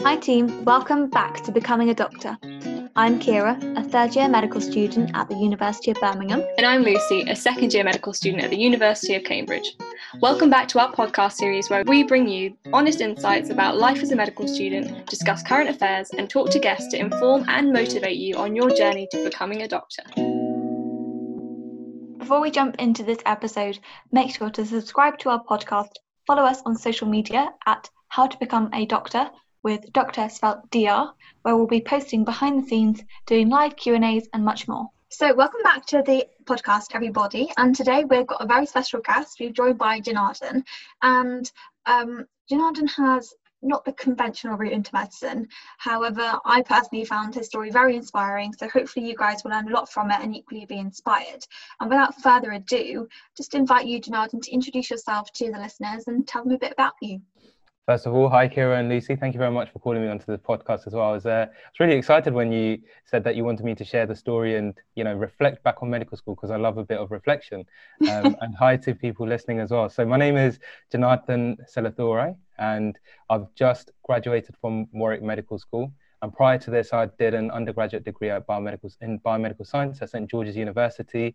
Hi, team. Welcome back to Becoming a Doctor. I'm Kira, a third year medical student at the University of Birmingham. And I'm Lucy, a second year medical student at the University of Cambridge. Welcome back to our podcast series where we bring you honest insights about life as a medical student, discuss current affairs, and talk to guests to inform and motivate you on your journey to becoming a doctor. Before we jump into this episode, make sure to subscribe to our podcast, follow us on social media at How to Become a Doctor with Dr. spelt DR, where we'll be posting behind the scenes, doing live Q&As and much more. So welcome back to the podcast, everybody. And today we've got a very special guest. We're joined by Janardhan. And um, Janardhan has not the conventional route into medicine. However, I personally found his story very inspiring. So hopefully you guys will learn a lot from it and equally be inspired. And without further ado, just invite you, Janardhan, to introduce yourself to the listeners and tell them a bit about you. First of all, hi Kira and Lucy. Thank you very much for calling me onto the podcast as well. I was, uh, I was really excited when you said that you wanted me to share the story and you know reflect back on medical school because I love a bit of reflection. Um, and hi to people listening as well. So my name is Janardhan Selathorai and I've just graduated from Warwick Medical School. And prior to this, I did an undergraduate degree at biomedical in biomedical science at St George's University,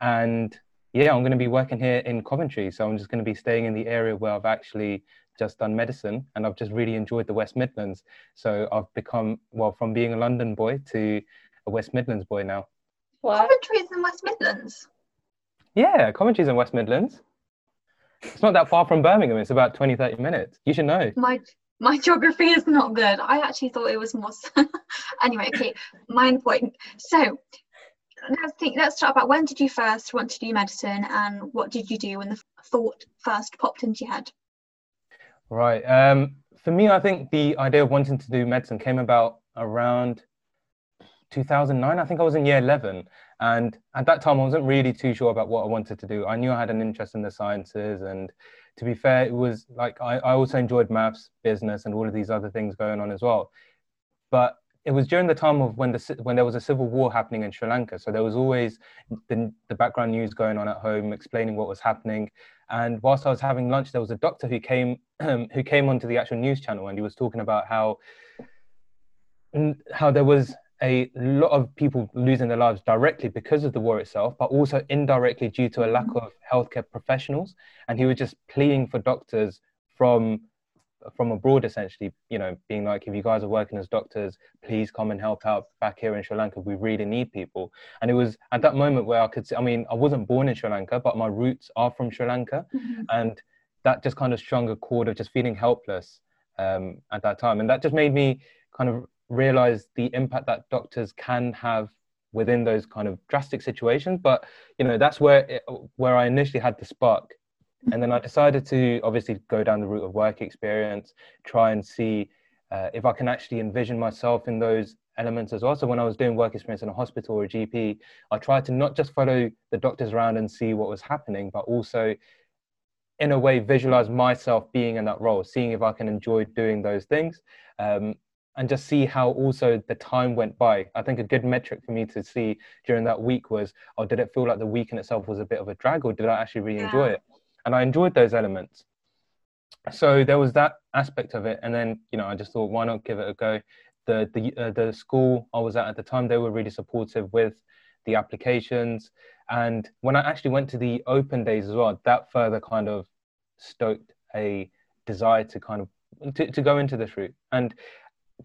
and yeah, I'm going to be working here in Coventry. So I'm just going to be staying in the area where I've actually just done medicine and I've just really enjoyed the West Midlands. So I've become, well, from being a London boy to a West Midlands boy now. What? Coventry is in West Midlands? Yeah, Coventry's in West Midlands. It's not that far from Birmingham. It's about 20, 30 minutes. You should know. My my geography is not good. I actually thought it was more. anyway, okay, mind point. So let's think. Let's talk about when did you first want to do medicine, and what did you do when the thought first popped into your head? Right. Um, for me, I think the idea of wanting to do medicine came about around 2009. I think I was in year 11. And at that time, I wasn't really too sure about what I wanted to do. I knew I had an interest in the sciences. And to be fair, it was like I, I also enjoyed maths, business, and all of these other things going on as well. But it was during the time of when the when there was a civil war happening in Sri Lanka. So there was always the, the background news going on at home, explaining what was happening. And whilst I was having lunch, there was a doctor who came who came onto the actual news channel, and he was talking about how how there was a lot of people losing their lives directly because of the war itself, but also indirectly due to a lack mm-hmm. of healthcare professionals. And he was just pleading for doctors from from abroad essentially you know being like if you guys are working as doctors please come and help out back here in sri lanka. We really need people. And it was at that moment where i could see i mean i wasn't born in sri lanka but my roots are from sri lanka. Mm-hmm. and that just kind of strung a chord of just feeling helpless um, at that time. And that just made me kind of realize the impact that doctors can have within those kind of drastic situations. But you know that's where it, where i initially had the spark and then I decided to obviously go down the route of work experience, try and see uh, if I can actually envision myself in those elements as well. So when I was doing work experience in a hospital or a GP, I tried to not just follow the doctors around and see what was happening, but also in a way visualize myself being in that role, seeing if I can enjoy doing those things. Um, and just see how also the time went by. I think a good metric for me to see during that week was, oh, did it feel like the week in itself was a bit of a drag, or did I actually really yeah. enjoy it? And I enjoyed those elements. So there was that aspect of it, and then you know I just thought, why not give it a go? The the uh, the school I was at at the time, they were really supportive with the applications, and when I actually went to the open days as well, that further kind of stoked a desire to kind of to, to go into this route. And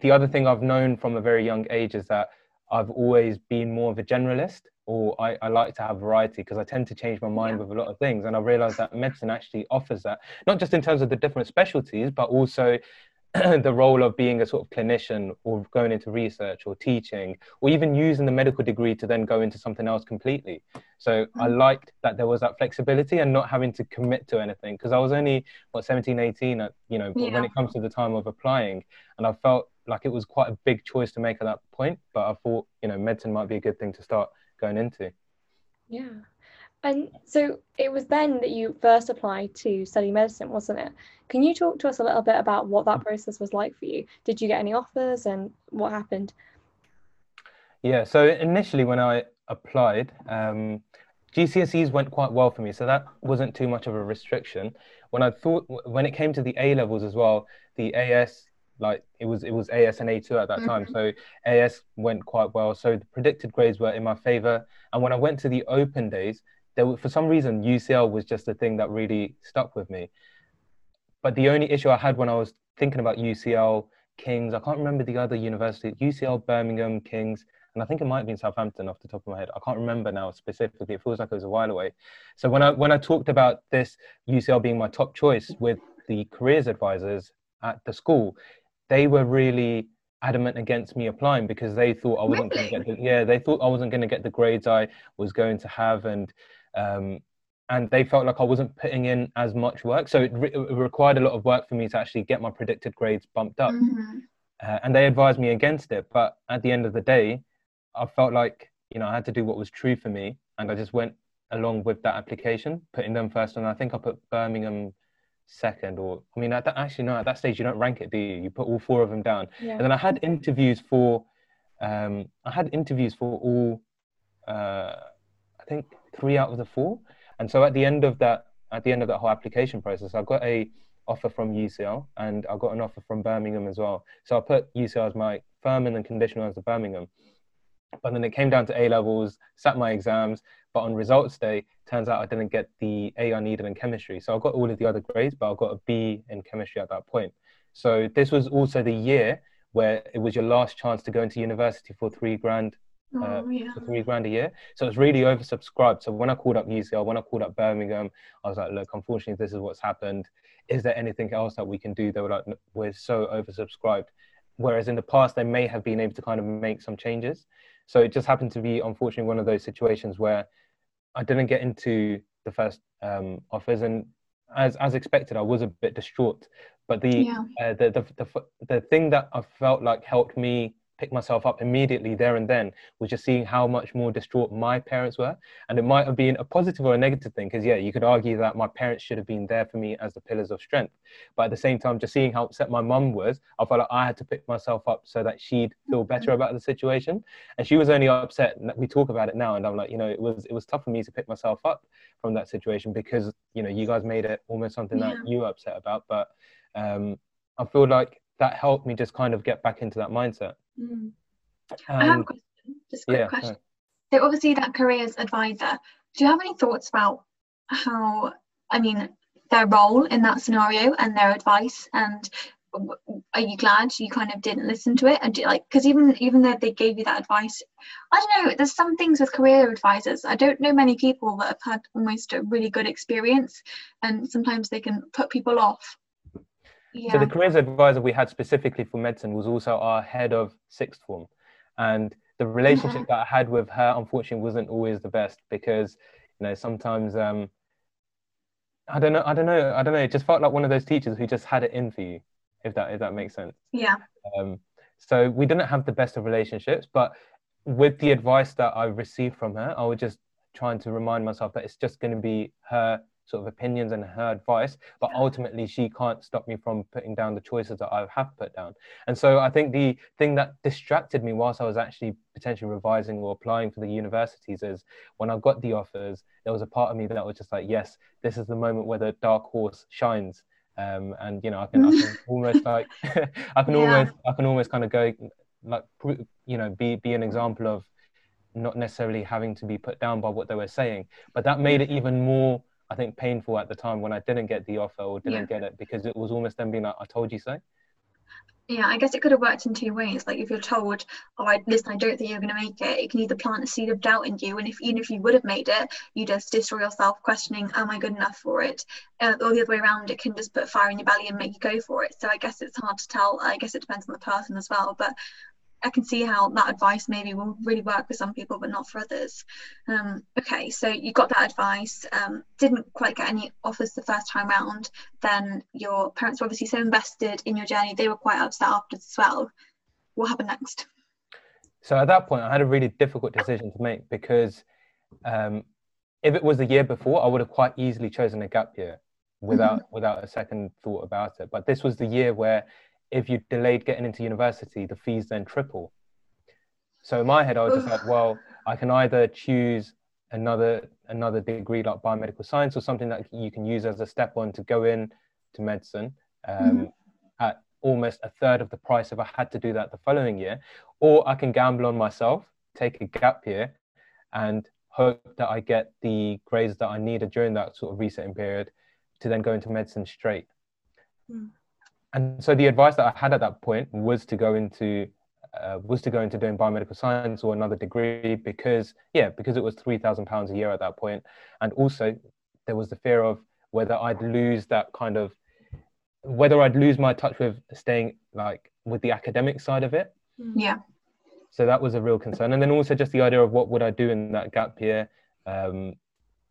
the other thing I've known from a very young age is that I've always been more of a generalist or I, I like to have variety because I tend to change my mind yeah. with a lot of things. And I realized that medicine actually offers that, not just in terms of the different specialties, but also the role of being a sort of clinician or going into research or teaching or even using the medical degree to then go into something else completely. So mm-hmm. I liked that there was that flexibility and not having to commit to anything because I was only what 17, 18 at, you know, yeah. when it comes to the time of applying and I felt like it was quite a big choice to make at that point, but I thought, you know, medicine might be a good thing to start going into. Yeah. And so it was then that you first applied to study medicine, wasn't it? Can you talk to us a little bit about what that process was like for you? Did you get any offers and what happened? Yeah, so initially when I applied, um, GCSEs went quite well for me, so that wasn't too much of a restriction. When I thought, when it came to the A levels as well, the AS like it was it was AS and A2 at that mm-hmm. time. So AS went quite well. So the predicted grades were in my favor. And when I went to the open days, there were, for some reason UCL was just the thing that really stuck with me. But the only issue I had when I was thinking about UCL, Kings, I can't remember the other university, UCL, Birmingham, Kings, and I think it might be in Southampton off the top of my head. I can't remember now specifically. It feels like it was a while away. So when I when I talked about this UCL being my top choice with the careers advisors at the school, they were really adamant against me applying because they thought I wasn't really? going to get the yeah they thought I wasn't going to get the grades I was going to have and um, and they felt like I wasn't putting in as much work so it, re- it, required a lot of work for me to actually get my predicted grades bumped up mm-hmm. uh, and they advised me against it but at the end of the day I felt like you know I had to do what was true for me and I just went along with that application putting them first and I think I put Birmingham second or i mean at that actually no at that stage you don't rank it do you? You put all four of them down. Yeah. and then i had interviews for um i had interviews for all uh i think three out of the four. And so at the end of that at the end of that whole application process i got a offer from ucl and i got an offer from birmingham as well. So i put ucl as my firm and then conditional as the birmingham. But then it came down to a levels sat my exams but on results day, turns out I didn't get the A I needed in chemistry. So I got all of the other grades, but I got a B in chemistry at that point. So this was also the year where it was your last chance to go into university for three grand. Oh, uh, yeah. for three grand a year, so it was really oversubscribed. So when I called up UCL, when I called up Birmingham, I was like, "Look, unfortunately, this is what's happened. Is there anything else that we can do?" They were like, "We're so oversubscribed." Whereas in the past, they may have been able to kind of make some changes. So it just happened to be, unfortunately, one of those situations where I didn't get into the first um, offers, and as as expected, I was a bit distraught. But the, yeah. uh, the, the the the thing that I felt like helped me pick myself up immediately there and then was just seeing how much more distraught my parents were. And it might have been a positive or a negative thing because yeah you could argue that my parents should have been there for me as the pillars of strength. But at the same time just seeing how upset my mum was i felt like i had to pick myself up so that she'd feel better about the situation. And she was only upset we talk about it now and i'm like you know it was it was tough for me to pick myself up from that situation because you know you guys made it almost something yeah. that you were upset about. But um i feel like that helped me just kind of get back into that mindset. Mm. I have a question, just a quick yeah, question. So obviously that careers advisor, do you have any thoughts about how, I mean, their role in that scenario and their advice? And are you glad you kind of didn't listen to it? And do, like because even even though they gave you that advice i don't know there's some things with career advisors. I don't know many people that have had almost a really good experience and sometimes they can put people off yeah. So the careers advisor we had specifically for medicine was also our head of sixth form, and the relationship that I had with her unfortunately wasn't always the best because you know sometimes um, I don't know I don't know I don't know it just felt like one of those teachers who just had it in for you if that if that makes sense. Yeah. Um, so we didn't have the best of relationships, but with the advice that I received from her, I was just trying to remind myself that it's just going to be her sort of opinions and her advice, but ultimately she can't stop me from putting down the choices that I have put down. And so I think the thing that distracted me whilst I was actually potentially revising or applying for the universities is when I got the offers, there was a part of me that was just like, yes, this is the moment where the dark horse shines. Um, and you know, I can, I can almost like, I can yeah. almost, I can almost kind of go like, you know, be be an example of not necessarily having to be put down by what they were saying, but that made it even more I think painful at the time when I didn't get the offer or didn't yeah. get it because it was almost them being like, I told you so. Yeah, I guess it could have worked in two ways. Like if you're told, "Oh, I, listen, I don't think you're going to make it," it can either plant a seed of doubt in you, and if even if you would have made it, you just destroy yourself, questioning, "Am I good enough for it?" Uh, or the other way around, it can just put fire in your belly and make you go for it. So I guess it's hard to tell. I guess it depends on the person as well. But I can see how that advice maybe will really work for some people, but not for others. Um, okay, so you got that advice, um, didn't quite get any offers the first time round. Then your parents were obviously so invested in your journey, they were quite upset afterwards as well. What happened next? So at that point, I had a really difficult decision to make because um, if it was the year before, I would have quite easily chosen a gap year without mm-hmm. without a second thought about it. But this was the year where if you delayed getting into university, the fees then triple. So in my head, I was just like, well, I can either choose another another degree like biomedical science or something that you can use as a step on to go in to medicine um, mm-hmm. at almost a third of the price if I had to do that the following year, or I can gamble on myself, take a gap year, and hope that I get the grades that I needed during that sort of resetting period to then go into medicine straight. Mm. And so the advice that I had at that point was to go into uh, was to go into doing biomedical science or another degree because yeah because it was three thousand pounds a year at that point, and also there was the fear of whether I'd lose that kind of whether I'd lose my touch with staying like with the academic side of it. Yeah. So that was a real concern, and then also just the idea of what would I do in that gap year. Um,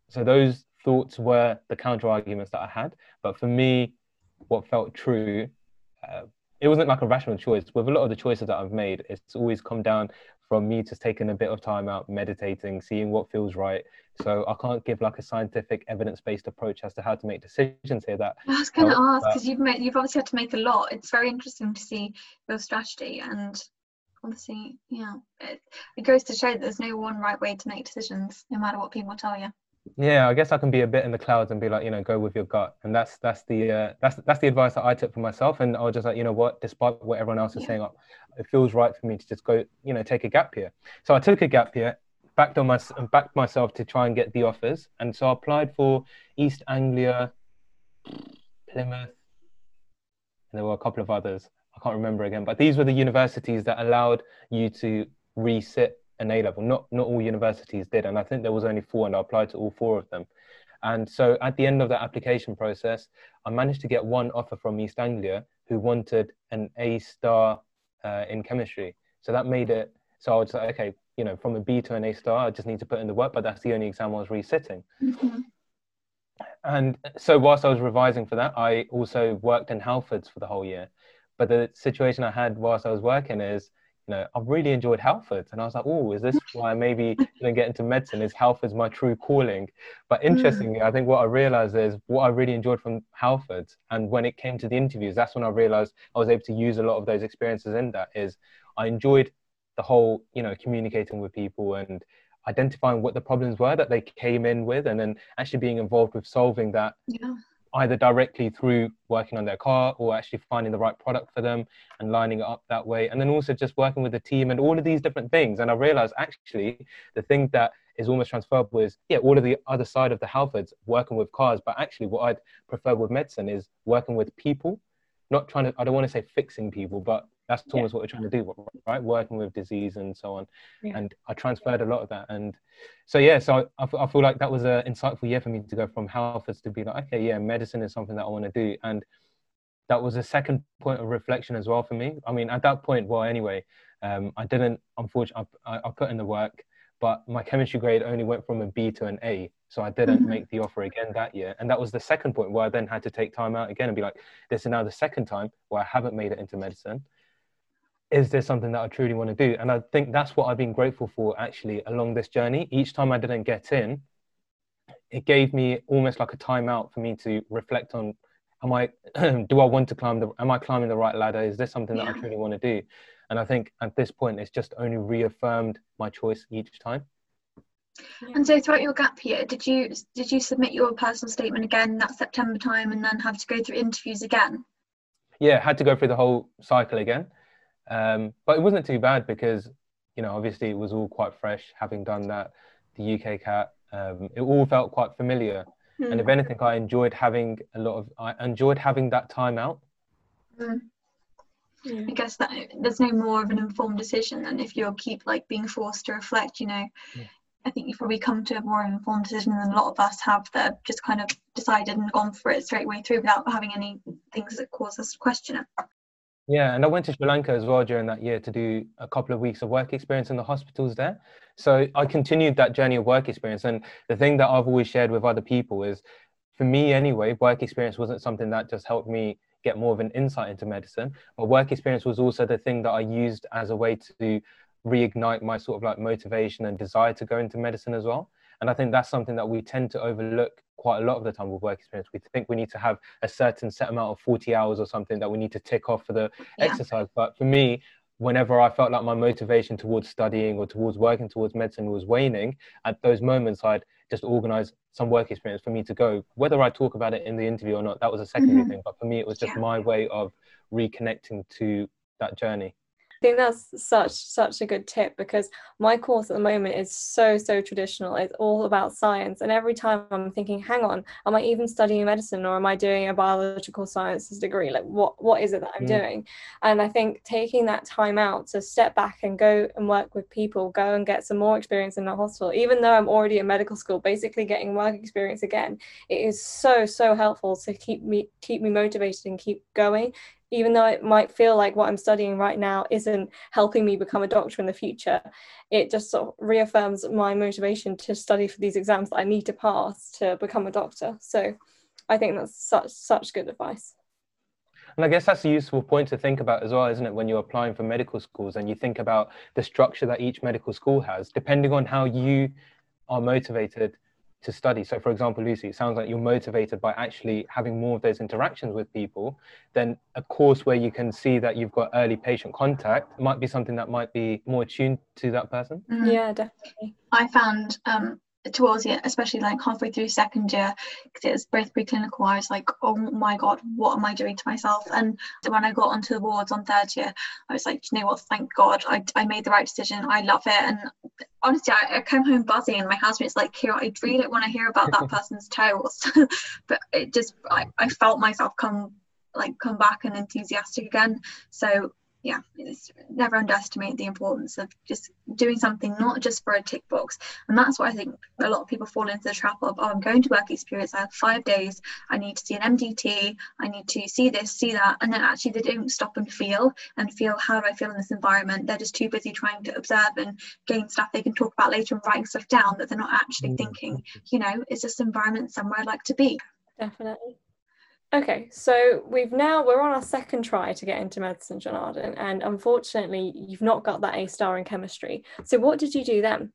so those thoughts were the counter arguments that I had, but for me, what felt true, uh, it wasn't like a rational choice. With a lot of the choices that I've made, it's always come down from me just taking a bit of time out, meditating, seeing what feels right. So I can't give like a scientific, evidence-based approach as to how to make decisions here. That I was going to ask because you've made, you've obviously had to make a lot. It's very interesting to see your strategy, and obviously, yeah, it, it goes to show that there's no one right way to make decisions, no matter what people tell you yeah i guess i can be a bit in the clouds and be like you know go with your gut. And that's that's the uh, that's that's the advice that i took for myself. And i was just like you know what? Despite what everyone else is yeah. saying it feels right for me to just go you know take a gap year. So i took a gap year backed on my backed myself to try and get the offers. And so i applied for east anglia plymouth and there were a couple of others. I can't remember again but these were the universities that allowed you to resit an A level. Not not all universities did, and I think there was only four, and I applied to all four of them. And so at the end of the application process, I managed to get one offer from East Anglia who wanted an A star uh, in chemistry. So that made it. So I was like, okay, you know, from a B to an A star, I just need to put in the work, but that's the only exam I was resitting. Mm-hmm. And so whilst I was revising for that, I also worked in Halfords for the whole year. But the situation I had whilst I was working is you know, I've really enjoyed Halfords. And I was like, oh, is this why I maybe going to get into medicine? Is Halfords my true calling? But hmm. interestingly, I think what I realized is what I really enjoyed from Halfords. And when it came to the interviews, that's when I realized I was able to use a lot of those experiences in that is I enjoyed the whole, you know, communicating with people and identifying what the problems were that they came in with and then actually being involved with solving that yeah either directly through working on their car or actually finding the right product for them and lining it up that way. And then also just working with the team and all of these different things. And I realized actually the thing that is almost transferable is, yeah, all of the other side of the Halfords working with cars. But actually, what I'd prefer with medicine is working with people, not trying to, I don't want to say fixing people, but that's almost yeah. what we're trying to do right? Working with disease and so on. Yeah. and i transferred a lot of that. And so yeah so I, I feel like that was an insightful year for me to go from Halfords to be like okay yeah medicine is something that i want to do. And that was a second point of reflection as well for me. I mean at that point well anyway um, i didn't unfortunately I, I, put in the work but my chemistry grade only went from a b to an a. So i didn't mm-hmm. make the offer again that year. And that was the second point where i then had to take time out again and be like this is now the second time where i haven't made it into medicine is there something that I truly want to do? And I think that's what I've been grateful for actually along this journey. Each time I didn't get in, it gave me almost like a timeout for me to reflect on am I do I want to climb the am I climbing the right ladder? Is this something that yeah. I truly want to do? And I think at this point it's just only reaffirmed my choice each time. And so throughout your gap year, did you did you submit your personal statement again that September time and then have to go through interviews again? Yeah, had to go through the whole cycle again. Um, but it wasn't too bad because, you know, obviously it was all quite fresh having done that, the UK CAT. Um, it all felt quite familiar. Mm. And if hmm. anything, I enjoyed having a lot of, I enjoyed having that time out. Mm. Yeah. I guess that there's no more of an informed decision than if you keep like being forced to reflect, you know. Yeah. I think you've probably come to a more informed decision than a lot of us have that just kind of decided and gone for it straight way through without having any things that cause us to question it. Yeah, and I went to Sri Lanka as well during that year to do a couple of weeks of work experience in the hospitals there. So I continued that journey of work experience. And the thing that I've always shared with other people is, for me anyway, work experience wasn't something that just helped me get more of an insight into medicine, but work experience was also the thing that I used as a way to reignite my sort of like motivation and desire to go into medicine as well. And I think that's something that we tend to overlook quite a lot of the time with work experience. We think we need to have a certain set amount of 40 hours or something that we need to tick off for the yeah. exercise. But for me, whenever I felt like my motivation towards studying or towards working towards medicine was waning, at those moments I'd just organize some work experience for me to go. Whether I talk about it in the interview or not, that was a secondary mm-hmm. thing. But for me, it was just yeah. my way of reconnecting to that journey. I think that's such such a good tip because my course at the moment is so so traditional. It's all about science, and every time I'm thinking, hang on, am I even studying medicine or am I doing a biological sciences degree? Like, what what is it that I'm mm. doing? And I think taking that time out to step back and go and work with people, go and get some more experience in the hospital, even though I'm already in medical school, basically getting work experience again, it is so so helpful to keep me keep me motivated and keep going even though it might feel like what I'm studying right now isn't helping me become a doctor in the future, it just sort of reaffirms my motivation to study for these exams that I need to pass to become a doctor. So I think that's such such good advice. And I guess that's a useful point to think about as well, isn't it? When you're applying for medical schools and you think about the structure that each medical school has, depending on how you are motivated to study. So, for example, Lucy, it sounds like you're motivated by actually having more of those interactions with people. Then, a course where you can see that you've got early patient contact might be something that might be more attuned to that person. Mm-hmm. Yeah, definitely. I found um, towards it, especially like halfway through second year, because it was both preclinical, I was like, oh my god, what am I doing to myself? And when I got onto the wards on third year, I was like, you know what, thank God, I, I made the right decision. I love it. And honestly, I, I came home buzzing, and my husband's like, here, I really don't want to hear about that person's toes. but it just, I, I felt myself come like come back and enthusiastic again. So yeah, it's never underestimate the importance of just doing something not just for a tick box. And that's what I think a lot of people fall into the trap of, oh, I'm going to work experience, I have five days, I need to see an MDT, I need to see this, see that. And then actually they don't stop and feel and feel, how do I feel in this environment? They're just too busy trying to observe and gain stuff they can talk about later and writing stuff down that they're not actually mm. thinking, you know, is this environment somewhere I'd like to be? Definitely. Okay, so we've now we're on our second try to get into medicine, Janardhan, and unfortunately, you've not got that A star in chemistry. So, what did you do then?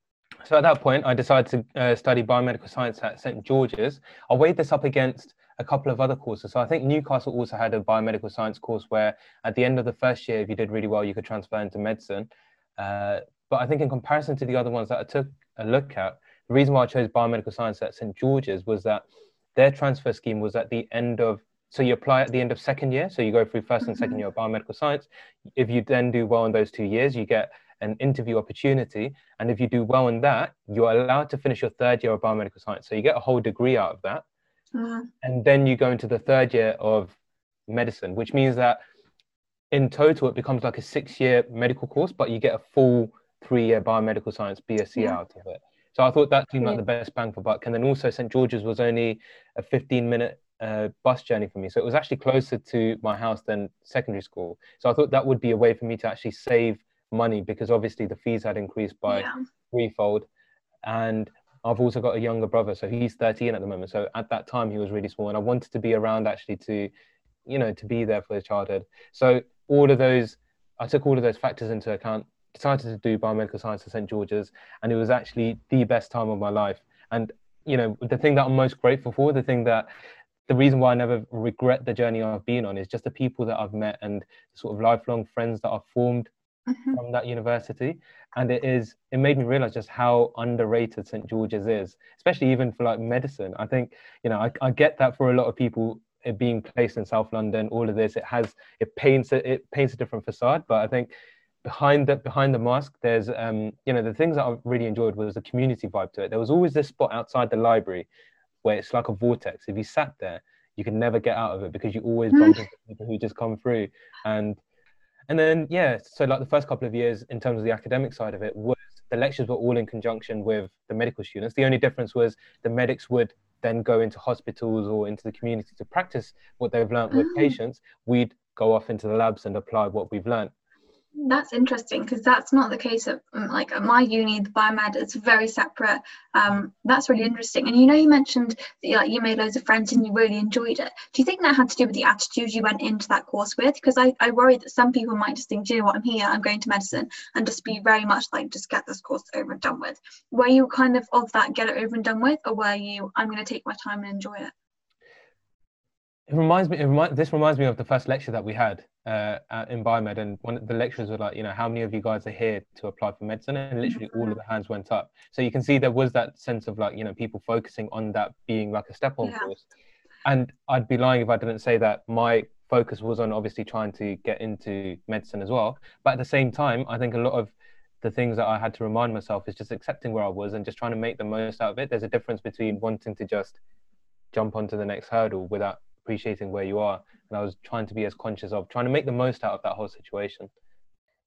So at that point, I decided to uh, study biomedical science at St George's. I weighed this up against a couple of other courses. So I think Newcastle also had a biomedical science course where, at the end of the first year, if you did really well, you could transfer into medicine. Uh, but I think in comparison to the other ones that I took a look at, the reason why I chose biomedical science at St George's was that their transfer scheme was at the end of so you apply at the end of second year so you go through 1st and second mm-hmm. year of biomedical science if you then do well in those two years you get an interview opportunity and if you do well in that you're allowed to finish your third year of biomedical science so you get a whole degree out of that mm-hmm. and then you go into the third year of medicine which means that in total it becomes like a six year medical course but you get a full three year biomedical science bsc yeah. out of it so I thought that seemed like the best bang for buck. And then also St George's was only a 15 minute uh, bus journey for me. So it was actually closer to my house than secondary school. So I thought that would be a way for me to actually save money because obviously the fees had increased by yeah. threefold. And I've also got a younger brother, so he's 13 at the moment. So at that time he was really small, and I wanted to be around actually to, you know, to be there for his childhood. So all of those, I took all of those factors into account decided to do biomedical science at St George's, and it was actually the best time of my life. And you know, the thing that I'm most grateful for, the thing that the reason why I never regret the journey I've been on is just the people that I've met and sort of lifelong friends that I've formed mm-hmm. from that university. And it is, it made me realize just how underrated St. George's is, especially even for like medicine. I think, you know, I, I get that for a lot of people it being placed in South London, all of this, it has, it paints, it paints a different facade. But I think behind the behind the mask there's um you know the things that i really enjoyed was the community vibe to it. There was always this spot outside the library where it's like a vortex. If you sat there you can never get out of it because you always bump into people who just come through. And and then yeah so like the first couple of years in terms of the academic side of it was the lectures were all in conjunction with the medical students. The only difference was the medics would then go into hospitals or into the community to practice what they've learned with ah. patients. We'd go off into the labs and apply what we've learned that's interesting because that's not the case of um, like at my uni the biomed is very separate. Um, that's really interesting. And you know you mentioned that you, like you made loads of friends and you really enjoyed it. Do you think that had to do with the attitude you went into that course with? Because I, I worry that some people might just think do you know what? I'm here i'm going to medicine and just be very much like just get this course over and done with. Were you kind of of that get it over and done with or were you i'm going to take my time and enjoy it it reminds me. It remind, this reminds me of the first lecture that we had uh, in biomed, and one of the lecturers were like, you know, how many of you guys are here to apply for medicine? And literally all of the hands went up. So you can see there was that sense of like, you know, people focusing on that being like a step on yeah. course. And I'd be lying if I didn't say that my focus was on obviously trying to get into medicine as well. But at the same time, I think a lot of the things that I had to remind myself is just accepting where I was and just trying to make the most out of it. There's a difference between wanting to just jump onto the next hurdle without appreciating where you are. And I was trying to be as conscious of trying to make the most out of that whole situation.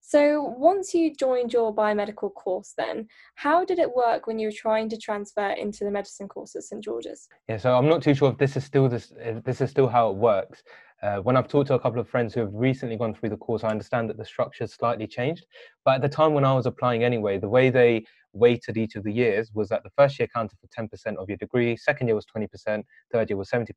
So, once you joined your biomedical course, then how did it work when you were trying to transfer into the medicine course at St George's? Yeah, so I'm not too sure if this is still this if this is still how it works. Uh, when I've talked to a couple of friends who have recently gone through the course, I understand that the structure has slightly changed. But at the time when I was applying anyway, the way they weighted each of the years was that the first year counted for 10% of your degree, second year was 20%, third year was 70%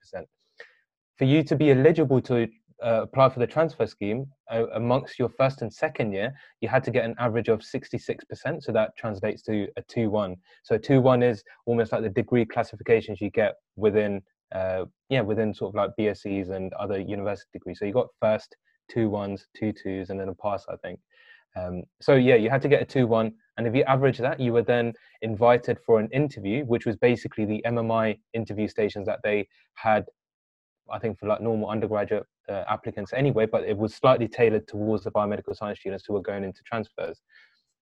for you to be eligible to uh, apply for the transfer scheme uh, amongst your first and second year, you had to get an average of 66%. So that translates to a 2 1. So 2 1 is almost like the degree classifications you get within, uh, yeah, within sort of like BScs and other university degrees. So you got first, two ones, two twos, and then a pass, I think. Um, so yeah, you had to get a 2 1. And if you average that, you were then invited for an interview, which was basically the MMI interview stations that they had I think for like normal undergraduate uh, applicants anyway, but it was slightly tailored towards the biomedical science students who were going into transfers.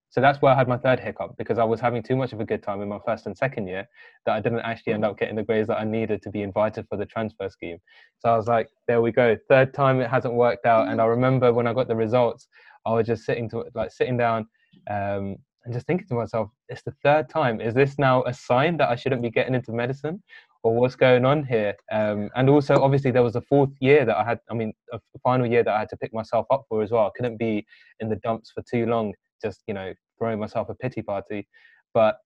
So that's where I had my third hiccup because I was having too much of a good time in my first and second year that I didn't actually end up getting the grades that I needed to be invited for the transfer scheme. So I was like, there we go. Third time it hasn't worked out. And I remember when I got the results, I was just sitting to like sitting down um, and just thinking to myself, it's the third time. Is this now a sign that I shouldn't be getting into medicine? Or what's going on here? Um, and also, obviously, there was a fourth year that I had, I mean, a final year that I had to pick myself up for as well. I couldn't be in the dumps for too long, just, you know, throwing myself a pity party. But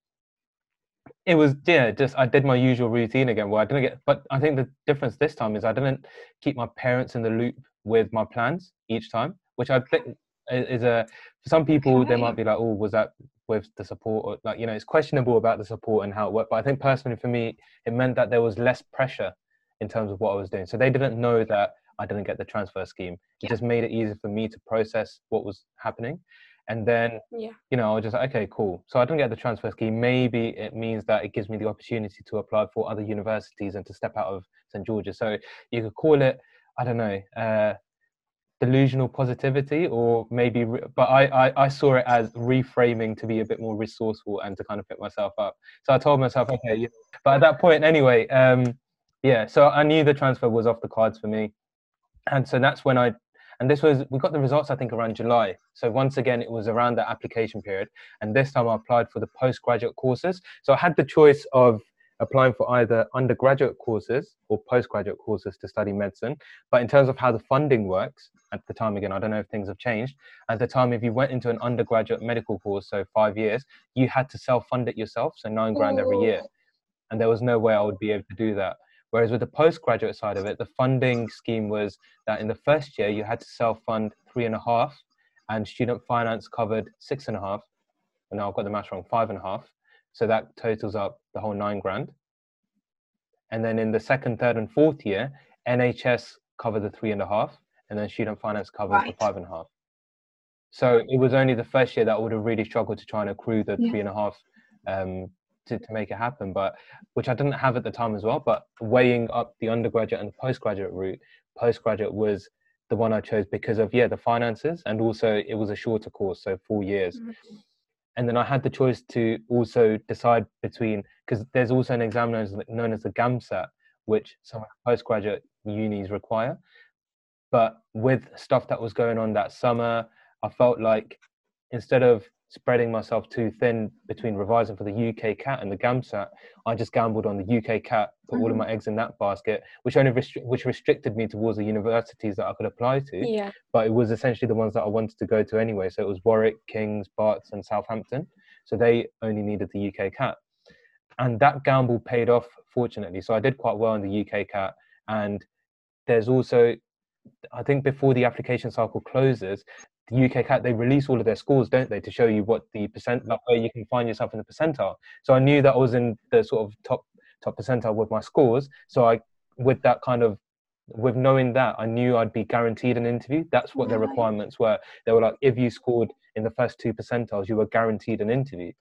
it was, yeah, just I did my usual routine again where I didn't get, but I think the difference this time is I didn't keep my parents in the loop with my plans each time, which I think is a, for some people, okay. they might be like, oh, was that with the support or like you know it's questionable about the support and how it worked but i think personally for me it meant that there was less pressure in terms of what i was doing. So they didn't know that i didn't get the transfer scheme. It yeah. just made it easier for me to process what was happening. And then yeah. you know i was just like, okay cool. So i didn't get the transfer scheme. Maybe it means that it gives me the opportunity to apply for other universities and to step out of st george's. So you could call it i don't know uh, delusional positivity or maybe but I, I, I saw it as reframing to be a bit more resourceful and to kind of pick myself up. So i told myself okay know. but at that point anyway um yeah so i knew the transfer was off the cards for me. And so that's when i and this was we got the results i think around july. So once again it was around the application period. And this time i applied for the postgraduate courses. So i had the choice of applying for either undergraduate courses or postgraduate courses to study medicine. But in terms of how the funding works, at the time, again, I don't know if things have changed. At the time, if you went into an undergraduate medical course, so five years, you had to self fund it yourself, so nine grand every year. Oh. And there was no way I would be able to do that. Whereas with the postgraduate side of it, the funding scheme was that in the first year, you had to self fund three and a half, and student finance covered six and a half. And now I've got the math wrong, five and a half. So that totals up the whole nine grand. And then in the second, third, and fourth year, NHS covered the three and a half, and then student finance covered right. the five and a half. So it was only the first year that I would have really struggled to try and accrue the yeah. three and a half um, to, to make it happen, but which I didn't have at the time as well. But weighing up the undergraduate and postgraduate route, postgraduate was the one I chose because of yeah the finances and also it was a shorter course, so four years. Mm-hmm and then I had the choice to also decide between because there's also an exam known as, known as the GAMSAT, which some postgraduate unis require. But with stuff that was going on that summer, I felt like instead of spreading myself too thin between revising for the UK CAT and the GAMSAT, I just gambled on the UK CAT, put mm-hmm. all of my mm-hmm. eggs in that basket, which only restri- which restricted me towards the universities that I could apply to. Yeah. But it was essentially the ones that I wanted to go to anyway. So it was Warwick, Kings, Barts, and Southampton. So they only needed the UK CAT, and that gamble paid off fortunately. So I did quite well in the UK CAT, and there's also I think before the application cycle closes, the UK CAT they release all of their scores, don't they, to show you what the percent like where you can find yourself in the percentile. So I knew that I was in the sort of top top percentile with my scores. So I with that kind of with knowing that, I knew I'd be guaranteed an interview. That's what the Right. requirements were. They were like, if you scored in the first two percentiles, you were guaranteed an interview.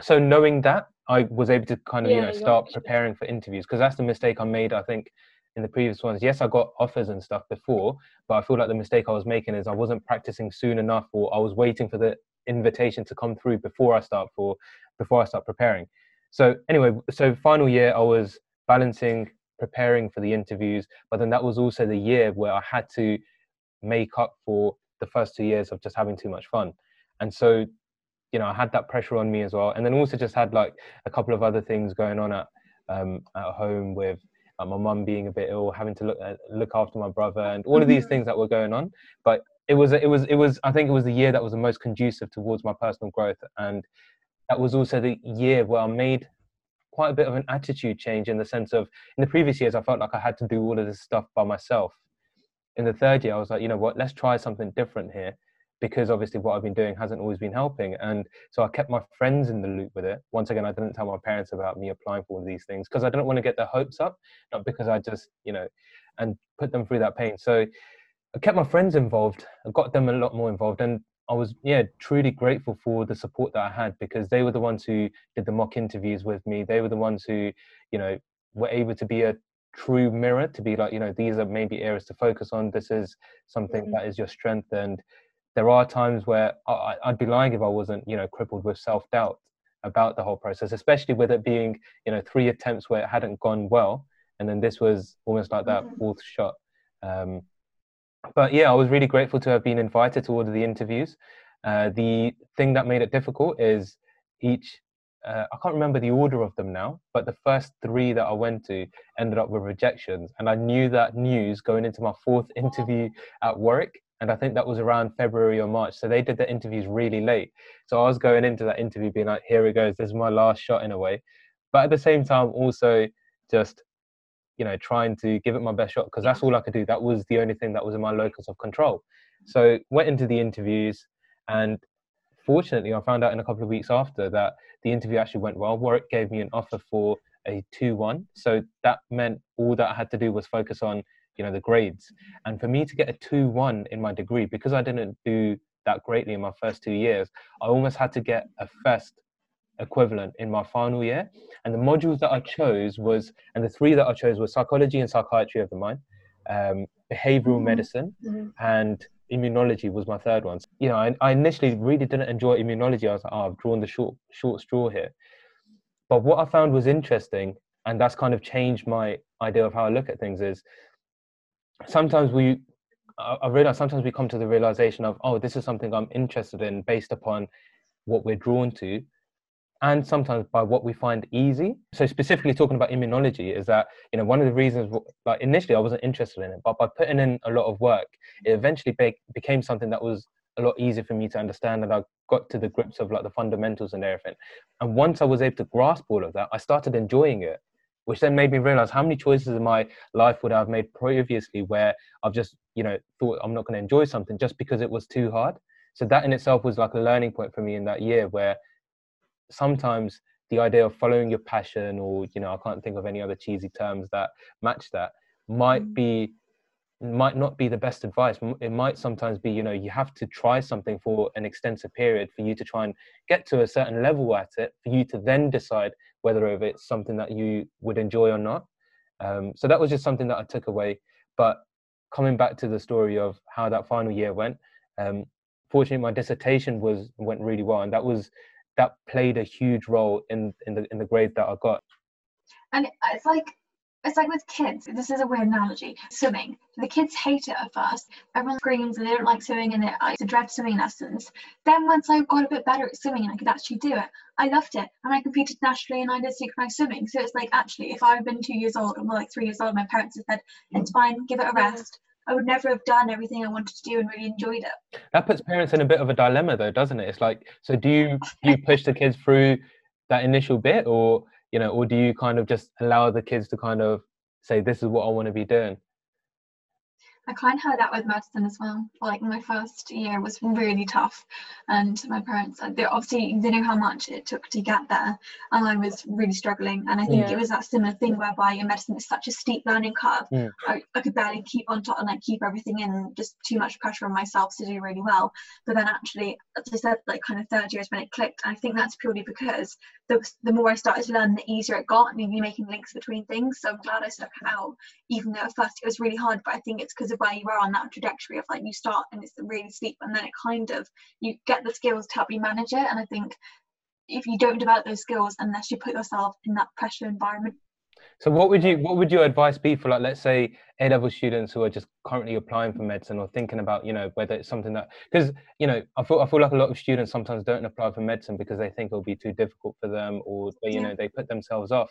So knowing that, I was able to kind of you know start preparing for interviews because that's the mistake I made. I think in the previous ones. Yes, I got offers and stuff before, but I feel like the mistake I was making is I wasn't practicing soon enough, or I was waiting for the invitation to come through before I start for before I start preparing. So anyway, so final year I was balancing preparing for the interviews, but then that was also the year where I had to make up for the first two years of just having too much fun. And so, you know, I had that pressure on me as well. And then also just had like a couple of other things going on at um, at home with like my mum being a bit ill, having to look uh, look after my brother, and all of these Mhm. things that were going on. But it was it was it was I think it was the year that was the most conducive towards my personal growth, and that was also the year where I made quite a bit of an attitude change in the sense of in the previous years I felt like I had to do all of this stuff by myself. In the third year, I was like, you know what, let's try something different here, because obviously what I've been doing hasn't always been helping, and so I kept my friends in the loop with it. Once again, I didn't tell my parents about me applying for all these things because I didn't want to get their hopes up, not because I just you know, and put them through that pain. So I kept my friends involved. I got them a lot more involved, and I was yeah truly grateful for the support that I had because they were the ones who did the mock interviews with me. They were the ones who you know were able to be a true mirror to be like you know these are maybe areas to focus on. This is something Mhm. that is your strength, and there are times where I, I'd be lying if I wasn't you know crippled with self doubt about the whole process, especially with it being you know three attempts where it hadn't gone well, and then this was almost like that Mhm. fourth shot. Um, but yeah, I was really grateful to have been invited to all of the interviews. Uh, the thing that made it difficult is each, uh, I can't remember the order of them now, but the first three that I went to ended up with rejections. And I knew that news going into my fourth interview at Warwick. And I think that was around February or March. So they did the interviews really late. So I was going into that interview being like, here it goes, this is my last shot in a way. But at the same time, also just you know trying to give it my best shot because that's all I could do. That was the only thing that was in my locus of control. So went into the interviews, and fortunately, I found out in a couple of weeks after that the interview actually went well. Warwick gave me an offer for a two-one, so that meant all that I had to do was focus on you know the grades. And for me to get a two-one in my degree because I didn't do that greatly in my first two years, I almost had to get a first equivalent in my final year. And the modules that I chose was, and the three that I chose were psychology and psychiatry of the mind, um, behavioral Mhm. medicine, Mhm. and immunology was my third one. You know, I, I initially really didn't enjoy immunology. I was like, oh, I've drawn the short short straw here. But what I found was interesting, and that's kind of changed my idea of how I look at things. Is sometimes we, I I realize sometimes we come to the realization of, oh, this is something I'm interested in based upon what we're drawn to, and sometimes by what we find easy. So specifically talking about immunology is that you know one of the reasons like initially I wasn't interested in it, but by putting in a lot of work, it eventually be- became something that was a lot easier for me to understand, and I got to the grips of like the fundamentals and everything. And once I was able to grasp all of that, I started enjoying it, which then made me realize how many choices in my life would I have made previously where I've just you know thought I'm not going to enjoy something just because it was too hard. So that in itself was like a learning point for me in that year where sometimes the idea of following your passion or you know i can't think of any other cheesy terms that match that might Mm. be might not be the best advice. It might sometimes be you know you have to try something for an extensive period for you to try and get to a certain level at it for you to then decide whether if it's something that you would enjoy or not. Um, so that was just something that i took away. But coming back to the story of how that final year went um, fortunately my dissertation was went really well and that was that played a huge role in in the in the grade that I got. And it's like it's like with kids. This is a weird analogy. Swimming. The kids hate it at first. Everyone screams and they don't like swimming and they I used to dread swimming lessons. Then once I got a bit better at swimming and I could actually do it, I loved it. And I competed nationally and I did synchronized swimming. So it's like actually if I had been two years old or more like three years old, my parents had said, It's mm. fine, give it a rest. I would never have done everything I wanted to do and really enjoyed it. That puts parents in a bit of a dilemma, though, doesn't it? It's like, so do you do you push the kids through that initial bit, or you know, or do you kind of just allow the kids to kind of say, "This is what I want to be doing"? I kind of had that with medicine as well. Like my first year was really tough, and my parents, they obviously they know how much it took to get there, and I was really struggling. And I think yeah. it was that similar thing whereby in medicine it's such a steep learning curve. Mm. I, I, could barely keep on top and like keep everything in, just too much pressure on myself to do really well. But then actually, as I said, like kind of third year is when it clicked. And I think that's purely because the the more I started to learn, the easier it got, and you're making links between things. So I'm glad I stuck it out, even though at first it was really hard. But I think it's because of where you are on that trajectory of like you start and it's really steep and then it kind of you get the skills to help you manage it and i think if you don't develop those skills unless you put yourself in that pressure environment so what would you what would your advice be for like let's say A level students who are just currently applying for medicine or thinking about you know whether it's something that because you know I feel I feel like a lot of students sometimes don't apply for medicine because they think it'll be too difficult for them or you yeah. know they put themselves off.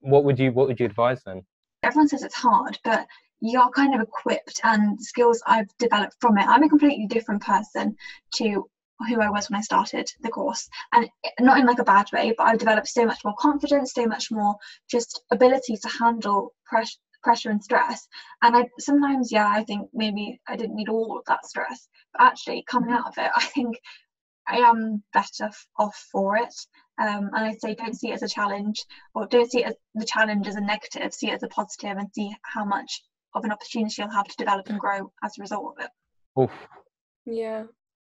What would you what would you advise then? Everyone says it's hard, but you're kind of equipped and skills I've developed from it. I'm a completely different person to who I was when I started the course, and not in like a bad way, but I've developed so much more confidence, so much more just ability to handle pressure pressure and stress. And i sometimes yeah i think maybe i didn't need all of that stress but actually coming out of it i think i am better off for it. Um, and i'd say don't see it as a challenge or don't see it as the challenge as a negative see it as a positive and see how much of an opportunity you'll have to develop and grow as a result of it. Oof. Yeah.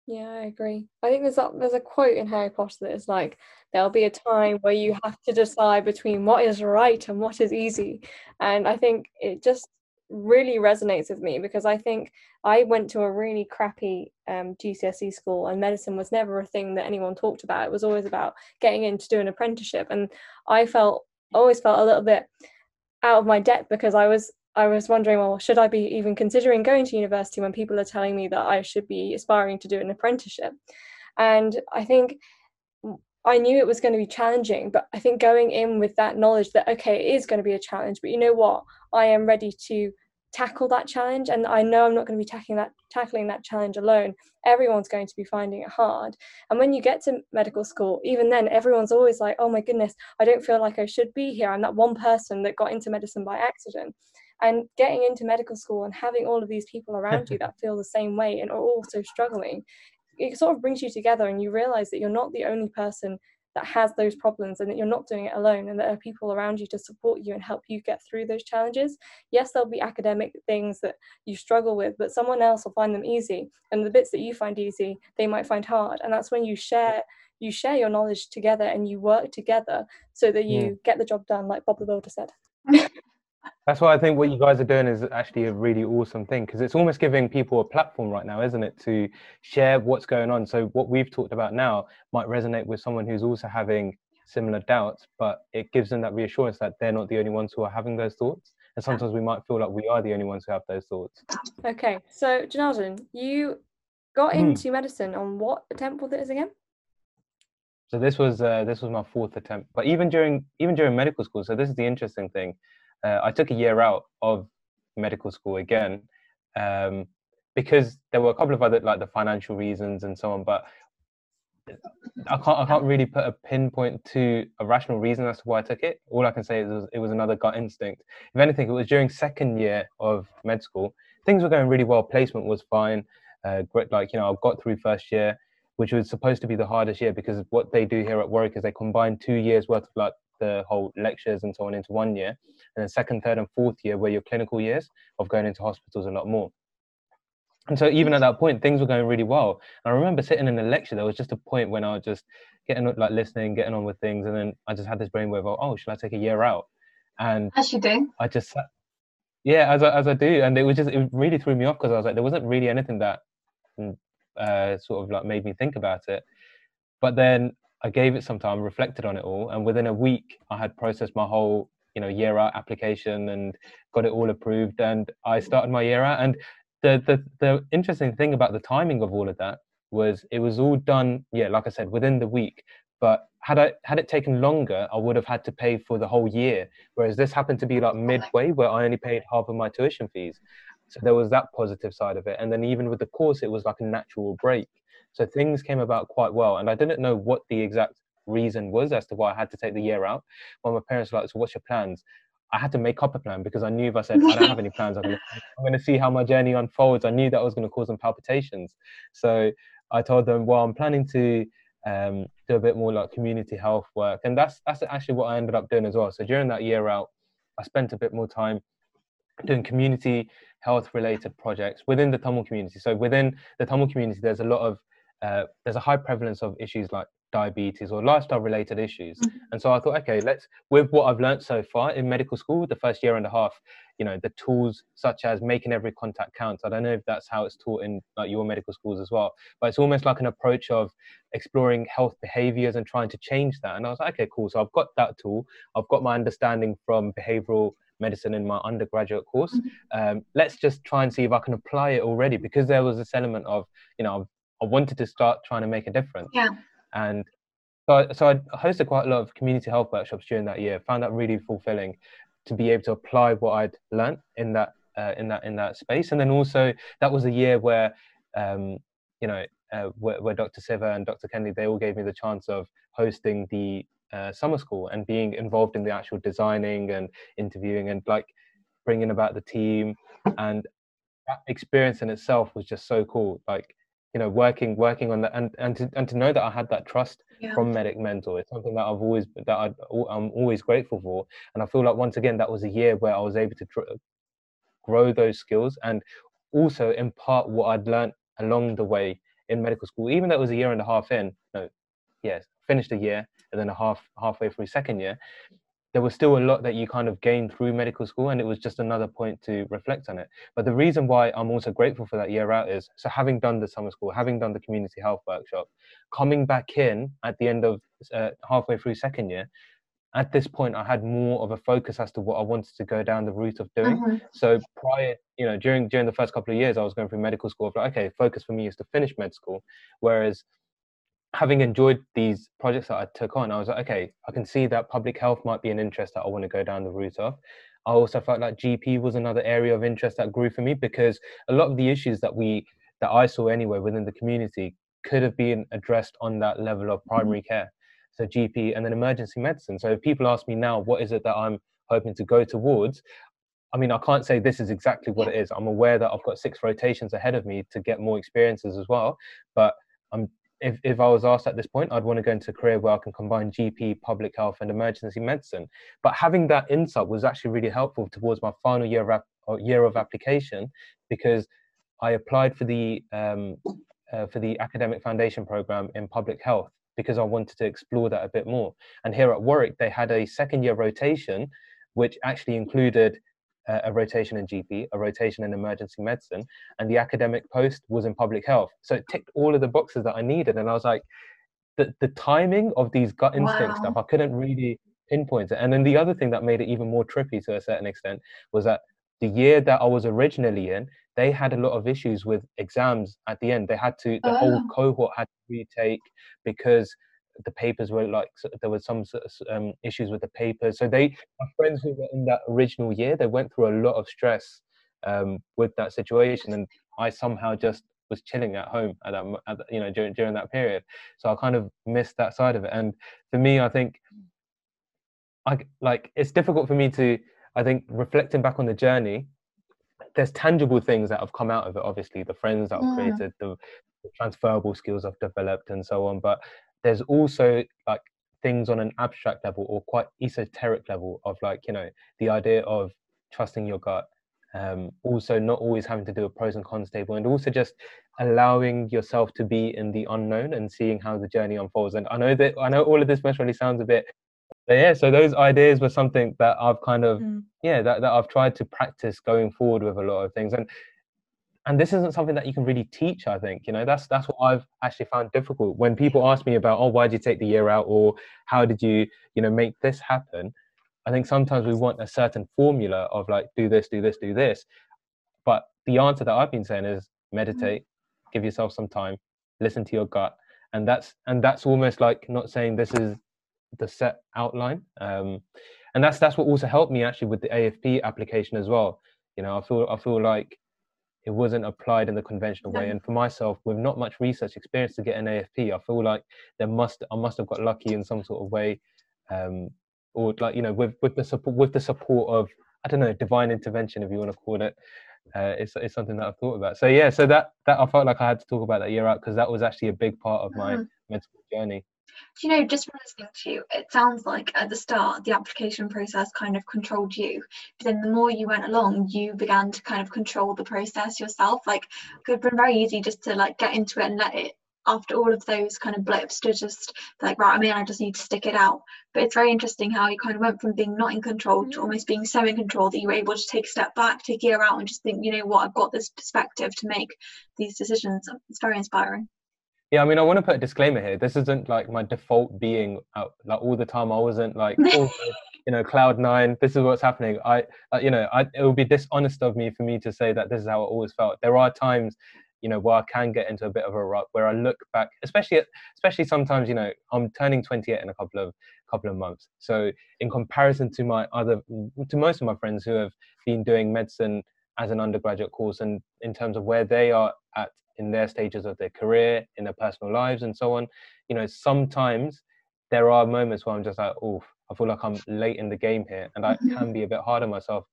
Yeah, I agree. I think there's a, there's a quote in Harry Potter that is like, there'll be a time where you have to decide between what is right and what is easy. And I think it just really resonates with me because I think I went to a really crappy um, GCSE school and medicine was never a thing that anyone talked about. It was always about getting in to do an apprenticeship. And I felt, always felt a little bit out of my depth because I was I was wondering, well, should I be even considering going to university when people are telling me that I should be aspiring to do an apprenticeship? And I think I knew it was going to be challenging, but I think going in with that knowledge that, okay, it is going to be a challenge, but you know what? I am ready to tackle that challenge and I know I'm not going to be tackling that tackling that challenge alone. Everyone's going to be finding it hard. And when you get to medical school, even then everyone's always like, "Oh my goodness, I don't feel like I should be here. I'm that one person that got into medicine by accident." And getting into medical school and having all of these people around you that feel the same way and are also struggling it sort of brings you together and you realize that you're not the only person that has those problems and that you're not doing it alone and there are people around you to support you and help you get through those challenges. Yes there'll be academic things that you struggle with but someone else will find them easy and the bits that you find easy they might find hard. And that's when you share you share your knowledge together and you work together so that you yeah. get the job done like bob the builder said That's why I think what you guys are doing is actually a really awesome thing because it's almost giving people a platform right now, isn't it, to share what's going on. So what we've talked about now might resonate with someone who's also having similar doubts, but it gives them that reassurance that they're not the only ones who are having those thoughts. And sometimes we might feel like we are the only ones who have those thoughts. Okay, so Janardhan, you got mm. into medicine on what attempt was it again? So this was uh, this was my fourth attempt, but even during even during medical school. So this is the interesting thing uh, I took a year out of medical school again um, because there were a couple of other like the financial reasons and so on. But I can't I can't really put a pinpoint to a rational reason as to why I took it. All I can say is it was, it was another gut instinct. If anything, it was during second year of med school. Things were going really well. Placement was fine. Uh, like you know, I got through first year, which was supposed to be the hardest year because what they do here at Warwick is they combine two years worth of like the whole lectures and so on into one year, and then second, third, and fourth year were your clinical years of going into hospitals a lot more. And so even at that point, things were going really well. And I remember sitting in a lecture. There was just a point when I was just getting like listening, getting on with things, and then I just had this brainwave of, oh, should I take a year out? And as you do, I just sat, yeah, as I, as I do, and it was just it really threw me off because I was like, there wasn't really anything that mm, uh, sort of like made me think about it. But then I gave it some time, reflected on it all, and within a week, I had processed my whole, you know, year out application and got it all approved. And I started my year out. And the the the interesting thing about the timing of all of that was it was all done, yeah, like I said, within the week. But had I had it taken longer, I would have had to pay for the whole year. Whereas this happened to be like midway, where I only paid half of my tuition fees. So there was that positive side of it. And then even with the course, it was like a natural break. So things came about quite well. And I didn't know what the exact reason was as to why I had to take the year out. When my parents were like, So what's your plans? I had to make up a plan because I knew if I said I don't have any plans, I'm gonna, see how my journey unfolds. I knew that was gonna cause them palpitations. So I told them, well, I'm planning to um, do a bit more like community health work, and that's that's actually what I ended up doing as well. So during that year out, I spent a bit more time doing community health related projects within the Tamil community. So within the Tamil community, there's a lot of uh, there's a high prevalence of issues like diabetes or lifestyle related issues. Mm-hmm. And so I thought, okay, let's with what I've learned so far in medical school, the first year and a half, you know, the tools such as making every contact count. I don't know if that's how it's taught in like your medical schools as well, but it's almost like an approach of exploring health behaviors and trying to change that. And I was like, okay, cool. So I've got that tool. I've got my understanding from behavioral medicine in my undergraduate course. Mm-hmm. Um, let's just try and see if I can apply it already because there was this element of, you know, I wanted to start trying to make a difference. Yeah. And so I, so I hosted quite a lot of community health workshops during that year. Found that really fulfilling to be able to apply what I'd learned in that uh, in that in that space. And then also that was a year where um, you know uh, where, where, Dr. Siva and Dr. Kennedy they all gave me the chance of hosting the uh, summer school and being involved in the actual designing and interviewing and like bringing about the team and that experience in itself was just so cool like you know working working on that and and to, and to know that i had that trust yeah. from medic mentor it's something that i've always that i am always grateful for and i feel like once again that was a year where i was able to tr- grow those skills and also impart what i'd learned along the way in medical school even though it was a year and a half in no yes finished a year and then a half halfway through second year there was still a lot that you kind of gained through medical school and it was just another point to reflect on it. But the reason why i'm also grateful for that year out is so having done the summer school having done the community health workshop coming back in at the end of uh, halfway through second year at this point i had more of a focus as to what i wanted to go down the route of doing. Mm-hmm. so prior you know during during the first couple of years i was going through medical school like okay focus for me is to finish med school. Whereas having enjoyed these projects that I took on, I was like, okay, I can see that public health might be an interest that I want to go down the route of. I also felt like GP was another area of interest that grew for me because a lot of the issues that we that I saw anyway within the community could have been addressed on that level of mm-hmm. primary mm-hmm. care. So GP and then emergency medicine. So if people ask me now, what is it that I'm hoping to go towards? I mean, I can't say this is exactly what it is. I'm aware that I've got six rotations ahead of me to get more experiences as well, but I'm if, if I was asked at this point, I'd want to go into a career where I can combine GP, public health, and emergency medicine. But having that insight was actually really helpful towards my final year of, year of application because I applied for the um, uh, for the academic foundation program in public health because I wanted to explore that a bit more. And here at Warwick, they had a second year rotation, which actually included a rotation in GP, a rotation in emergency medicine, and the academic post was in public health. So it ticked all of the boxes that I needed. And I was like, the, the timing of these gut instinct wow. stuff, I couldn't really pinpoint it. And then the other thing that made it even more trippy to a certain extent was that the year that I was originally in, they had a lot of issues with exams at the end. They had to, the oh. whole cohort had to retake because the papers were like there was some um, issues with the papers. So they, my friends who were in that original year, they went through a lot of stress um, with that situation, and I somehow just was chilling at home at that, at, you know, during during that period. So I kind of missed that side of it. And for me, I think, I like it's difficult for me to, I think, reflecting back on the journey. There's tangible things that have come out of it. Obviously, the friends that I've mm. created, the transferable skills I've developed, and so on. But there's also like things on an abstract level or quite esoteric level of like you know the idea of trusting your gut um, also not always having to do a pros and cons table and also just allowing yourself to be in the unknown and seeing how the journey unfolds and i know that i know all of this most really sounds a bit but yeah so those ideas were something that i've kind of mm. yeah that, that i've tried to practice going forward with a lot of things and and this isn't something that you can really teach i think you know? That's that's what i've actually found difficult. When people ask me about oh why did you take the year out? or how did you you know make this happen? I think sometimes we want a certain formula of like do this do this do this. But the answer that i've been saying is mm-hmm. meditate give yourself some time listen to your gut. And that's and that's almost like not saying this is the set outline um and that's that's what also helped me actually with the afp application as well. You know i feel i feel like it wasn't applied in the conventional way. And for myself, with not much research experience to get an AFP, I feel like there must I must have got lucky in some sort of way um, or like you know with with the support with the support of I don't know divine intervention if you want to call it. Uh, it's, it's something that I've thought about. So yeah, so that that I felt like I had to talk about that year out because that was actually a big part of my mm. mental journey. Do you know, just from listening to you, it sounds like at the start the application process kind of controlled you. But then the more you went along, you began to kind of control the process yourself. Like it could have been very easy just to like get into it and let it after all of those kind of blips to just like right i mean i just need to stick it out but it's very interesting how you kind of went from being not in control to mm. almost being so in control that you were able to take a step back take a year out and just think you know what i've got this perspective to make these decisions it's very inspiring yeah i mean i want to put a disclaimer here. This isn't like my default being out like all the time. I wasn't like oh, you know cloud nine. This is what's happening. I uh, you know I, it would be dishonest of me for me to say that this is how it always felt. There are times you know where I can get into a bit of a rut where I look back especially at, especially sometimes you know I'm turning 28 in a couple of couple of months. So in comparison to my other to most of my friends who have been doing medicine as an undergraduate course and in terms of where they are at in their stages of their career in their personal lives and so on you know sometimes there are moments where I'm just like oh I feel like I'm late in the game here and I mm-hmm. can be a bit hard on myself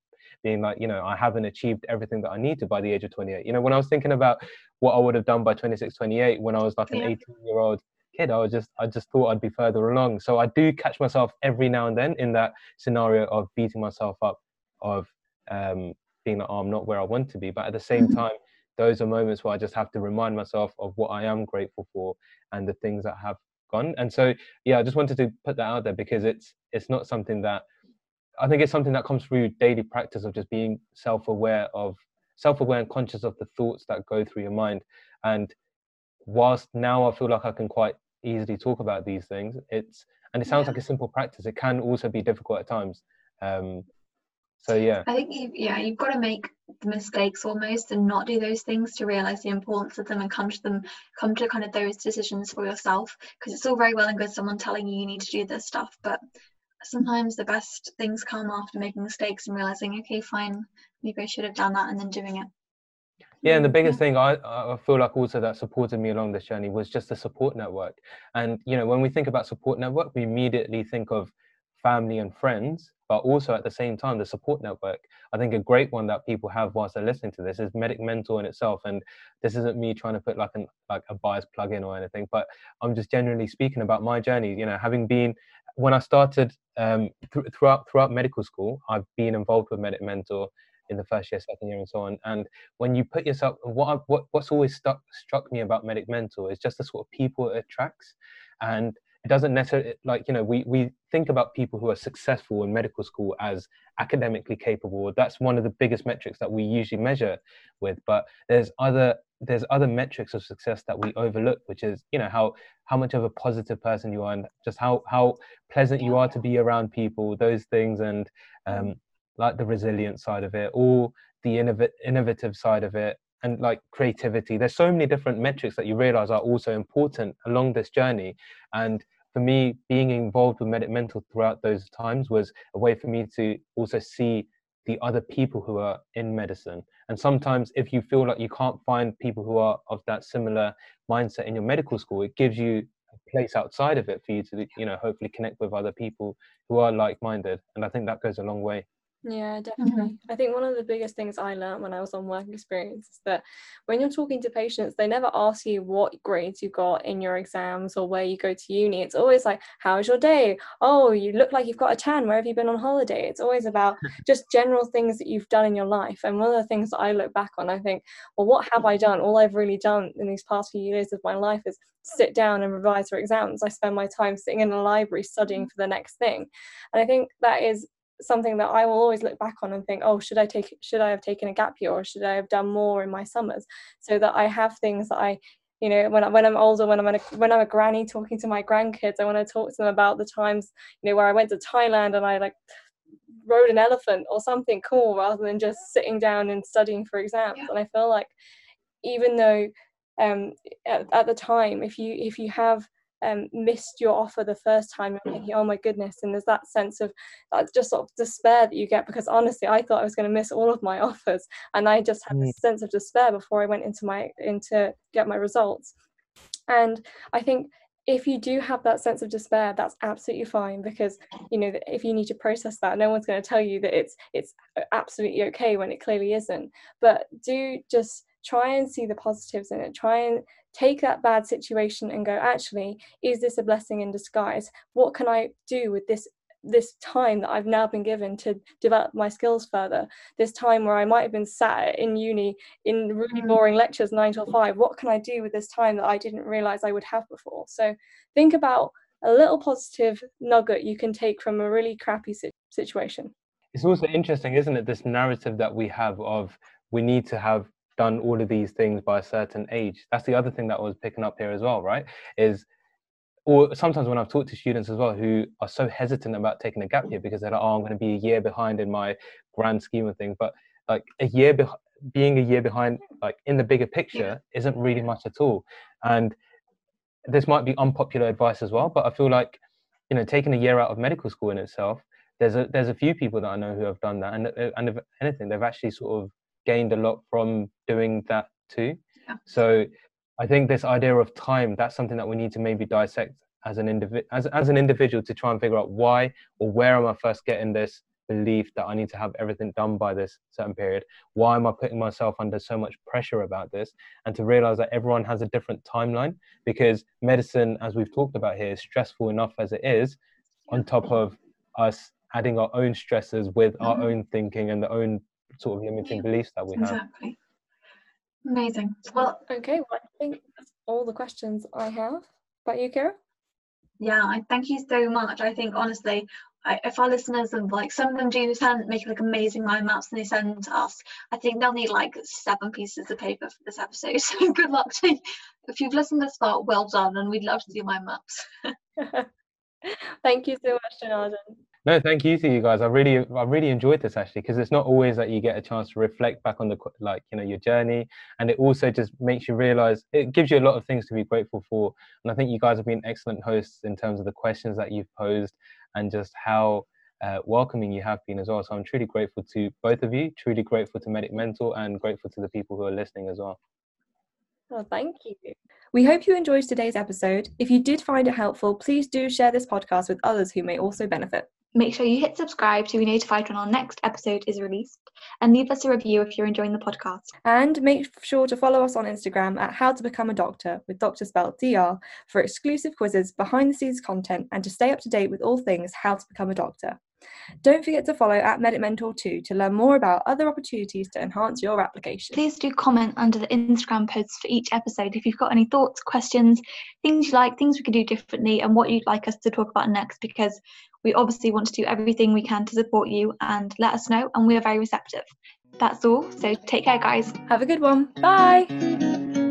being like, you know, I haven't achieved everything that I need to by the age of 28. You know, when I was thinking about what I would have done by 26, 28, when I was like an 18 year old kid, I was just, I just thought I'd be further along. So I do catch myself every now and then in that scenario of beating myself up, of um, being like, oh, I'm not where I want to be. But at the same mm-hmm. time, those are moments where I just have to remind myself of what I am grateful for and the things that have gone. And so, yeah, I just wanted to put that out there because it's it's not something that I think it's something that comes through daily practice of just being self-aware of self-aware and conscious of the thoughts that go through your mind. And whilst now I feel like I can quite easily talk about these things, it's and it sounds yeah. like a simple practice. It can also be difficult at times. Um, so yeah, I think you, yeah, you've got to make the mistakes almost and not do those things to realize the importance of them and come to them, come to kind of those decisions for yourself. Because it's all very well and good someone telling you you need to do this stuff, but sometimes the best things come after making mistakes and realizing, okay, fine, maybe I should have done that, and then doing it. Yeah, and the mm, biggest thing I, I feel like also that supported me along this journey was just the support network. And you know, when we think about support network, we immediately think of family and friends, but also at the same time the support network. I think a great one that people have whilst they're listening to this is Medic Mentor in itself. And this isn't me trying to put like an like a bias plug in or anything, but I'm just generally speaking about my journey. You know, having been when I started um, th- throughout throughout medical school, I've been involved with Medic Mentor in the first year, second year, and so on. And when you put yourself, what I, what what's always stuck struck me about Medic Mentor is just the sort of people it attracts, and it doesn't necessarily like you know we we think about people who are successful in medical school as academically capable. That's one of the biggest metrics that we usually measure with. But there's other there's other metrics of success that we overlook, which is you know how how much of a positive person you are and just how how pleasant you are to be around people, those things, and um, like the resilient side of it, or the innov- innovative side of it, and like creativity. There's so many different metrics that you realize are also important along this journey, and for me, being involved with Medic Mentor throughout those times was a way for me to also see the other people who are in medicine. And sometimes, if you feel like you can't find people who are of that similar mindset in your medical school, it gives you a place outside of it for you to, you know, hopefully connect with other people who are like-minded. And I think that goes a long way. Yeah, definitely. Mm-hmm. I think one of the biggest things I learned when I was on work experience is that when you're talking to patients, they never ask you what grades you got in your exams or where you go to uni. It's always like, How's your day? Oh, you look like you've got a tan. Where have you been on holiday? It's always about just general things that you've done in your life. And one of the things that I look back on, I think, well, what have I done? All I've really done in these past few years of my life is sit down and revise for exams. I spend my time sitting in a library studying for the next thing. And I think that is something that I will always look back on and think, oh, should I take should I have taken a gap year or should I have done more in my summers so that I have things that I you know when, I, when i'm older when i'm a, when i'm a granny talking to my grandkids i want to talk to them about the times you know where i went to thailand and i like rode an elephant or something cool rather than just sitting down and studying for exams yeah. and i feel like even though um at, at the time if you if you have um, missed your offer the first time, you're thinking, oh my goodness. And there's that sense of that just sort of despair that you get because honestly, I thought I was going to miss all of my offers. And I just had mm. this sense of despair before I went into my into get my results. And I think if you do have that sense of despair that's absolutely fine because you know if you need to process that no one's going to tell you that it's it's absolutely okay when it clearly isn't but do just try and see the positives in it try and take that bad situation and go actually is this a blessing in disguise what can i do with this this time that I've now been given to develop my skills further, this time where I might have been sat in uni in really mm. boring lectures nine till five, what can I do with this time that I didn't realize I would have before? So think about a little positive nugget you can take from a really crappy situation. It's also interesting, isn't it? This narrative that we have of we need to have done all of these things by a certain age. That's the other thing that I was picking up here as well, right? Is or sometimes when I've talked to students as well who are so hesitant about taking a gap year because they're like, oh, I'm going to be a year behind in my grand scheme of things. But like a year be- being a year behind, like in the bigger picture, isn't really much at all. And this might be unpopular advice as well, but I feel like you know taking a year out of medical school in itself, there's a there's a few people that I know who have done that, and uh, and if anything, they've actually sort of gained a lot from doing that too. Yeah. So I think this idea of time, that's something that we need to maybe dissect as an individual as, as an individual to try and figure out why or where am I first getting this belief that I need to have everything done by this certain period? Why am I putting myself under so much pressure about this? And to realize that everyone has a different timeline because medicine, as we've talked about here, is stressful enough as it is, on top of us adding our own stresses with our mm-hmm. own thinking and the own sort of limiting beliefs that we have. Exactly. Amazing. Well, okay. Well, I think that's all the questions I have. But you, Kira? Yeah, I thank you so much. I think honestly, I, if our listeners and like some of them do send make like amazing mind maps and they send to us, I think they'll need like seven pieces of paper for this episode. So good luck to you. if you've listened this far, well done, and we'd love to see mind maps. Thank you so much, Janardhan. No, thank you to you guys. I really, I really enjoyed this actually because it's not always that you get a chance to reflect back on the like you know your journey, and it also just makes you realize it gives you a lot of things to be grateful for. And I think you guys have been excellent hosts in terms of the questions that you've posed and just how uh, welcoming you have been as well. So I'm truly grateful to both of you, truly grateful to Medic Mentor and grateful to the people who are listening as well. Oh, thank you. We hope you enjoyed today's episode. If you did find it helpful, please do share this podcast with others who may also benefit. Make sure you hit subscribe to be notified when our next episode is released and leave us a review if you're enjoying the podcast. And make sure to follow us on Instagram at How to Become a Doctor with Dr. Spelt DR for exclusive quizzes, behind the scenes content, and to stay up to date with all things How to Become a Doctor. Don't forget to follow at Medic Mentor 2 to learn more about other opportunities to enhance your application. Please do comment under the Instagram posts for each episode if you've got any thoughts, questions, things you like, things we could do differently, and what you'd like us to talk about next because we obviously want to do everything we can to support you and let us know, and we are very receptive. That's all. So take care, guys. Have a good one. Bye.